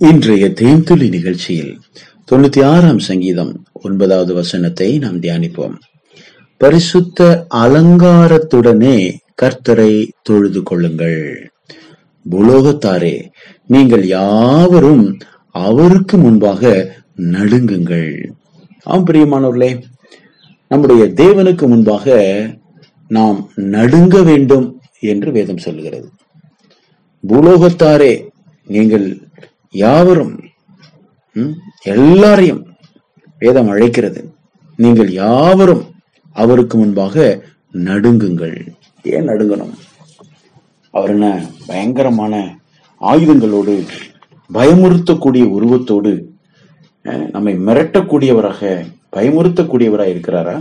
இன்றைய தேன்துளி நிகழ்ச்சியில் தொண்ணூத்தி ஆறாம் சங்கீதம் ஒன்பதாவது வசனத்தை நாம் தியானிப்போம். பரிசுத்த அலங்காரத்துடனே கர்த்தரை தொழுது கொள்ளுங்கள். புலோகத்தாரே நீங்கள் யாவரும் அவருக்கு முன்பாக நடுங்குங்கள். ஆம் பிரியமானவர்களே நம்முடைய தேவனுக்கு முன்பாக நாம் நடுங்க வேண்டும் என்று வேதம் சொல்லுகிறது. பூலோகத்தாரே நீங்கள் யாவரும் எல்லாரையும் வேதம் அழைக்கிறது. நீங்கள் யாவரும் அவருக்கு முன்பாக நடுங்குங்கள். ஏன் நடுங்கணும்? அவர் என்ன பயங்கரமான ஆயுதங்களோடு பயமுறுத்தக்கூடிய உருவத்தோடு அஹ், நம்மை மிரட்டக்கூடியவராக பயமுறுத்தக்கூடியவராக இருக்கிறாரா?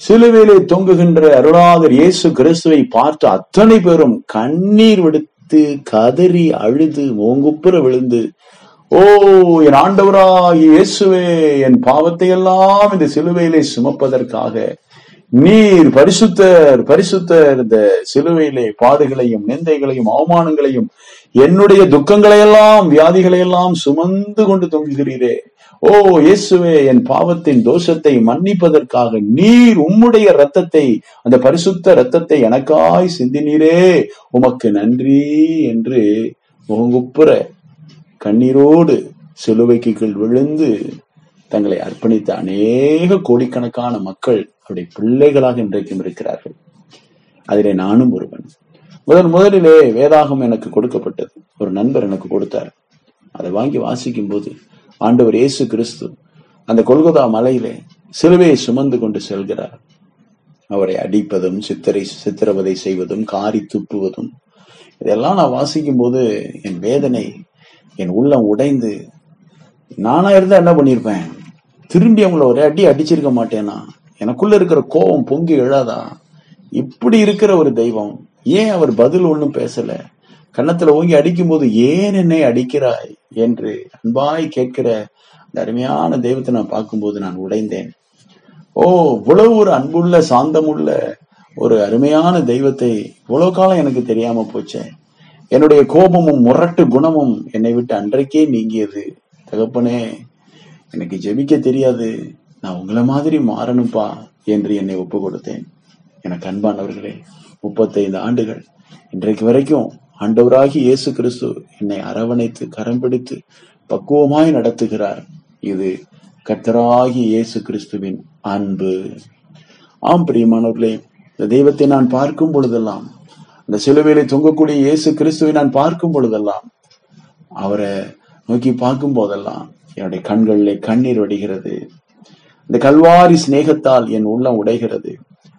சிலுவையிலே தொங்குகின்ற அருளாதர் இயேசு கிறிஸ்துவை பார்த்து அத்தனை பேரும் கண்ணீர் விடுத்து கதறி அழுது ஓங்குப்புற விழுந்து ஓ என் ஆண்டவராக இயேசுவே என் பாவத்தை எல்லாம் இந்த சிலுவையிலே சுமப்பதற்காக நீர் பரிசுத்தர் பரிசுத்தர் இந்த சிலுவையிலே பாடுகளையும் நிந்தைகளையும் அவமானங்களையும் என்னுடைய துக்கங்களையெல்லாம் வியாதிகளையெல்லாம் சுமந்து கொண்டு தொங்குகிறீரே. ஓ இயேசுவே என் பாவத்தின் தோஷத்தை மன்னிப்பதற்காக நீர் உம்முடைய ரத்தத்தை அந்த பரிசுத்த ரத்தத்தை எனக்காய் சிந்தினீரே. உமக்கு நன்றி என்று முகங்குப்புற கண்ணீரோடு சிலுவைக்கு கீழ் விழுந்து தங்களை அர்ப்பணித்த அநேக கோடிக்கணக்கான மக்கள் அவருடைய பிள்ளைகளாக இன்றைக்கும் இருக்கிறார்கள். அதிலே நானும் ஒருவன். முதன் முதலிலே வேதாகம் எனக்கு கொடுக்கப்பட்டது. ஒரு நண்பர் எனக்கு கொடுத்தார். அதை வாங்கி வாசிக்கும் போது ஆண்டவர் இயேசு கிறிஸ்து அந்த கொல்கொதா மலையிலே சிலுவையை சுமந்து கொண்டு செல்கிறார். அவரை அடிப்பதும் சித்திரை சித்திரவதை செய்வதும் காரி துப்புவதும். இதெல்லாம் நான் வாசிக்கும் போது என் வேதனை என் உள்ளம் உடைந்து நானா இருந்தா என்ன பண்ணிருப்பேன் திரும்பி அவங்கள ஒரே அடி அடிச்சிருக்க மாட்டேனா? எனக்குள்ள இருக்கிற கோபம் பொங்கி எழாதா? இப்படி இருக்கிற ஒரு தெய்வம் ஏன் அவர் பதில் ஒண்ணும் பேசல? கன்னத்துல ஓங்கி அடிக்கும் போது ஏன் என்னை அடிக்கிறாய் என்று அன்பாய் கேட்கிற அந்த அருமையான தெய்வத்தை நான் பார்க்கும்போது நான் உடைந்தேன். ஓ இவ்வளவு ஒரு அன்புள்ள சாந்தமுள்ள ஒரு அருமையான தெய்வத்தை இவ்வளவு காலம் எனக்கு தெரியாம போச்சே. என்னுடைய கோபமும் முரட்டு குணமும் என்னை விட்டு அன்றைக்கே நீங்கியது. தகப்பனே எனக்கு ஜெபிக்க தெரியாது. நான் உங்களை மாதிரி மாறணும்பா என்று என்னை ஒப்பு கொடுத்தேன் எனக்கு அன்பானவர்களே முப்பத்தைந்து ஆண்டுகள். இன்றைக்கு வரைக்கும் ஆண்டவராகி இயேசு கிறிஸ்து என்னை அரவணைத்து கரம் பிடித்து பக்குவமாய் நடத்துகிறார். இது கர்த்தராகி இயேசு கிறிஸ்துவின் அன்பு. ஆம் பிரியமானவர்களே இந்த தெய்வத்தை நான் பார்க்கும் பொழுதெல்லாம் அந்த சிலுவையிலே தொங்கக்கூடிய இயேசு கிறிஸ்துவை நான் பார்க்கும் பொழுதெல்லாம் அவரை நோக்கி பார்க்கும் போதெல்லாம் என்னுடைய கண்களிலே கண்ணீர் வடிகிறது. இந்த கல்வாரி சிநேகத்தால் என் உள்ளம் உடைகிறது.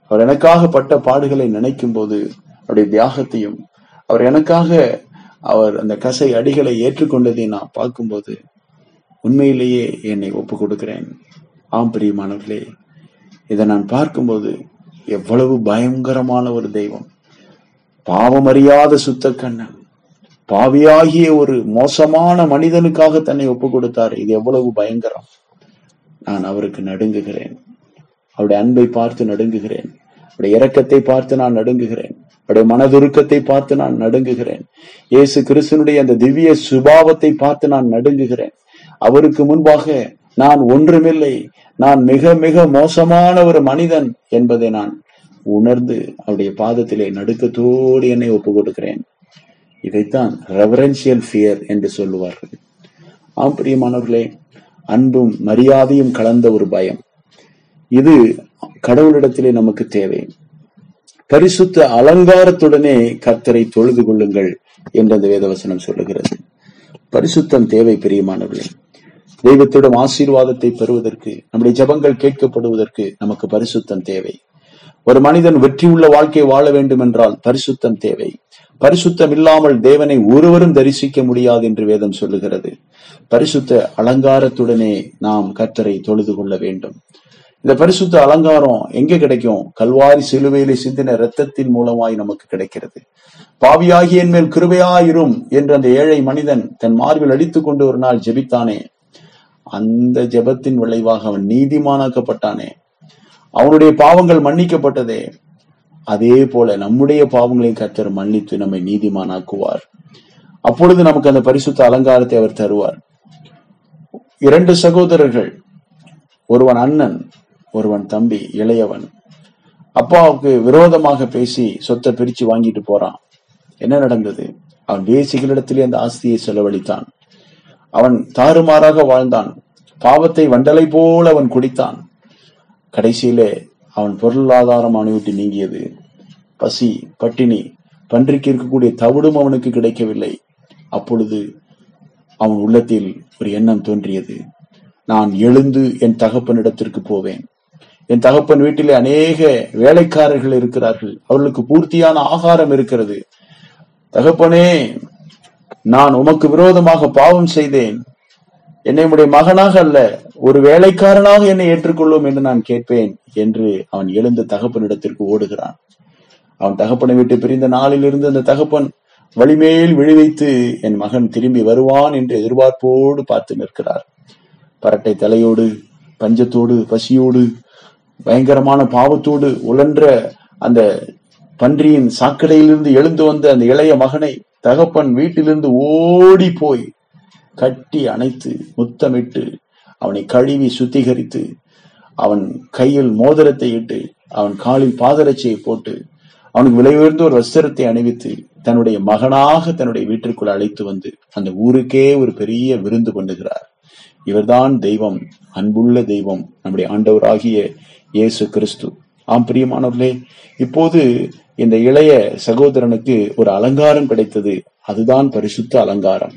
அவர் எனக்காக பட்ட பாடுகளை நினைக்கும் போது அவருடைய தியாகத்தையும் அவர் எனக்காக அவர் அந்த கசை அடிகளை ஏற்றுக்கொண்டதை நான் பார்க்கும்போது உண்மையிலேயே என்னை ஒப்பு கொடுக்கிறேன் ஆம் பிரியமானவர்களே இதை நான் பார்க்கும்போது எவ்வளவு பயங்கரமான ஒரு தெய்வம். பாவமறியாத சுத்த கண்ணன் பாவியாகிய ஒரு மோசமான மனிதனுக்காக தன்னை ஒப்பு கொடுத்தார். இது எவ்வளவு பயங்கரம். நான் அவருக்கு நடுங்குகிறேன். அவருடைய அன்பை பார்த்து நடுங்குகிறேன். அவருடைய இரக்கத்தை பார்த்து நான் நடுங்குகிறேன். அவருடைய மனதுருக்கத்தை பார்த்து நான் நடுங்குகிறேன். இயேசு கிறிஸ்தனுடைய அந்த திவ்ய சுபாவத்தை பார்த்து நான் நடுங்குகிறேன். அவருக்கு முன்பாக நான் ஒன்றுமில்லை. நான் மிக மிக மோசமான ஒரு மனிதன் என்பதை நான் உணர்ந்து அவருடைய பாதத்திலே நடுக்கத்தோடு என்னை ஒப்பு கொடுக்கிறேன். இதைத்தான் ரெவரன்சியல் ஃபியர் என்று சொல்லுவார்கள். ஆம் பிரியமானவர்களே அன்பும் மரியாதையும் கலந்த ஒரு பயம். இது கடவுளிடத்திலே நமக்கு தேவை. பரிசுத்த அலங்காரத்துடனே கர்த்தரை தொழுது கொள்ளுங்கள் என்று அந்த வேதவசனம் சொல்லுகிறது. பரிசுத்தம் தேவை பிரியமானவர்களே. தெய்வத்திடம் ஆசீர்வாதத்தை பெறுவதற்கு நம்முடைய ஜெபங்கள் கேட்கப்படுவதற்கு நமக்கு பரிசுத்தம் தேவை. ஒரு மனிதன் வெற்றியுள்ள வாழ்க்கை வாழ வேண்டும் என்றால் பரிசுத்தம் தேவை. பரிசுத்தம் இல்லாமல் தேவனை ஒருவரும் தரிசிக்க முடியாது என்று வேதம் சொல்லுகிறது. பரிசுத்த அலங்காரத்துடனே நாம் கர்த்தரை தொழுது கொள்ள வேண்டும். இந்த பரிசுத்த அலங்காரம் எங்க கிடைக்கும்? கல்வாரி சிலுவையிலே சிந்தின இரத்தத்தின் மூலமாய் நமக்கு கிடைக்கிறது. பாவியாகி என் மேல் கிருபையாயிரும் என்று அந்த ஏழை மனிதன் தன் மார்பில் அடித்துக் கொண்டு ஒரு நாள் ஜெபித்தானே. அந்த ஜெபத்தின் விளைவாக அவன் நீதிமானாக்கப்பட்டானே. அவனுடைய பாவங்கள் மன்னிக்கப்பட்டதே. அதே போல நம்முடைய பாவங்களை கத்தர் மன்னித்து நம்மை நீதிமானாக்குவார். அப்பொழுது நமக்கு அந்த பரிசுத்த அலங்காரத்தை அவர் தருவார். இரண்டு சகோதரர்கள் ஒருவன் அண்ணன் ஒருவன் தம்பி இளையவன். அப்பாவுக்கு விரோதமாக பேசி சொத்தை பிரிச்சு வாங்கிட்டு போறான். என்ன நடந்தது? அவன் பேசிகளிடத்திலே அந்த ஆஸ்தியை செலவழித்தான். அவன் தாறுமாறாக வாழ்ந்தான். பாவத்தை வண்டலை போல அவன் குடித்தான். கடைசியிலே அவன் பொருளாதாரம் அவனை விட்டு நீங்கியது. பசி பட்டினி பன்றிக்கு இருக்கக்கூடிய தவிடும் அவனுக்கு கிடைக்கவில்லை. அப்பொழுது அவன் உள்ளத்தில் ஒரு எண்ணம் தோன்றியது. நான் எழுந்து என் தகப்பனிடத்திற்கு போவேன். என் தகப்பன் வீட்டிலே அநேக வேலைக்காரர்கள் இருக்கிறார்கள். அவர்களுக்கு பூர்த்தியான ஆகாரம் இருக்கிறது. தகப்பனே நான் உமக்கு விரோதமாக பாவம் செய்தேன். என்னை உடைய மகனாக அல்ல ஒரு வேலைக்காரனாக என்னை ஏற்றுக்கொள்ளும் என்று நான் கேட்பேன் என்று அவன் எழுந்து தகப்பனிடத்திற்கு ஓடுகிறான். அவன் தகப்பனை விட்டு பிரிந்த நாளிலிருந்து அந்த தகப்பன் வழிமேல் விழிவைத்து என் மகன் திரும்பி வருவான் என்று எதிர்பார்ப்போடு பார்த்து நிற்கிறார். பரட்டை தலையோடு பஞ்சத்தோடு பசியோடு பயங்கரமான பாவத்தோடு உழன்ற அந்த பன்றியின் சாக்கடையிலிருந்து எழுந்து வந்த அந்த இளைய மகனை தகப்பன் வீட்டிலிருந்து ஓடி போய் கட்டி அணைத்து முத்தமிட்டு அவனை கழுவி சுத்திகரித்து அவன் கையில் மோதிரத்தை இட்டு அவன் காலில் பாதரட்சியை போட்டு அவனுக்கு விலை உயர்ந்த ஒரு வஸ்திரத்தை அணிவித்து தன்னுடைய மகனாக தன்னுடைய வீட்டிற்குள் அழைத்து வந்து அந்த ஊருக்கே ஒரு பெரிய விருந்து பண்ணுகிறார். இவர்தான் தெய்வம் அன்புள்ள தெய்வம் நம்முடைய ஆண்டவராகிய இயேசு கிறிஸ்து. ஆம் பிரியமானவர்களே இப்போது இந்த இளைய சகோதரனுக்கு ஒரு அலங்காரம் கிடைத்தது. அதுதான் பரிசுத்த அலங்காரம்.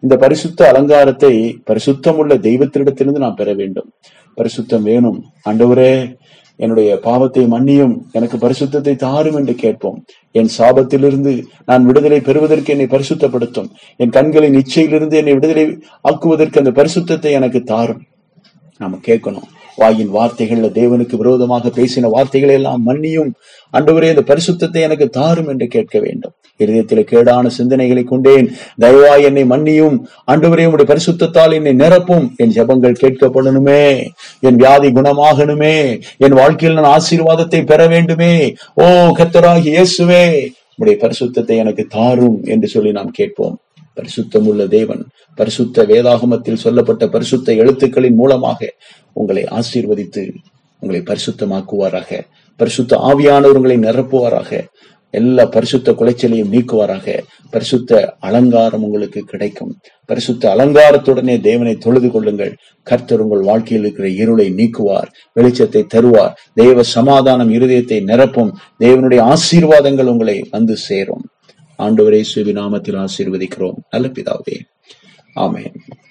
இந்த பரிசுத்த அலங்காரத்தை பரிசுத்தமுள்ள தெய்வத்தினிடத்திலிருந்து நாம் பெற வேண்டும். பரிசுத்தம் வேணும். ஆண்டவரே என்னுடைய பாவத்தை மன்னியும். எனக்கு பரிசுத்தத்தை தாரும் என்று கேட்போம். என் சாபத்திலிருந்து நான் விடுதலை பெறுவதற்கு என்னை பரிசுத்தப்படுத்தும். என் கண்களின் இச்சையிலிருந்து என்னை விடுதலை ஆக்குவதற்கு அந்த பரிசுத்தத்தை எனக்கு தாரும். நாம கேட்கணும். வாயின் வார்த்தைகள்ல தேவனுக்கு விரோதமாக பேசின வார்த்தைகளை எல்லாம் மன்னியும். அன்றுவரே இந்த பரிசுத்தத்தை எனக்கு தாரும் என்று கேட்க வேண்டும். இருதயத்தில கேடான சிந்தனைகளை கொண்டேன். தயவா என்னை மன்னியும். அன்றுவரே உடைய பரிசுத்தத்தால் என்னை நிரப்பும். என் ஜெபங்கள் கேட்கப்படணுமே. என் வியாதி குணமாகணுமே. என் வாழ்க்கையில் நான் ஆசீர்வாதத்தை பெற வேண்டுமே. ஓ கத்தராகி இயேசுவே உடைய பரிசுத்தத்தை எனக்கு தாரும் என்று சொல்லி நாம் கேட்போம். பரிசுத்தமுள்ள தேவன் பரிசுத்த வேதாகமத்தில் சொல்லப்பட்ட பரிசுத்த எழுத்துக்களின் மூலமாக உங்களை ஆசீர்வதித்து உங்களை பரிசுத்தமாக்குவாராக. பரிசுத்த ஆவியானவர் உங்களை நிரப்புவாராக. எல்லா பரிசுத்த குலைச்சலையும் நீக்குவாராக. பரிசுத்த அலங்காரம் உங்களுக்கு கிடைக்கும். பரிசுத்த அலங்காரத்துடனே தேவனை தொழுது கொள்ளுங்கள். கர்த்தர் உங்கள் வாழ்க்கையில் இருக்கிற இருளை நீக்குவார் வெளிச்சத்தை தருவார். தேவ சமாதானம் இருதயத்தை நிரப்பும். தேவனுடைய ஆசீர்வாதங்கள் உங்களை வந்து சேரும். ஆண்டவரே சுவி நாமத்தில் ஆசீர்வதிக்கிறோம். நல்ல பிதாவே. ஆமென்.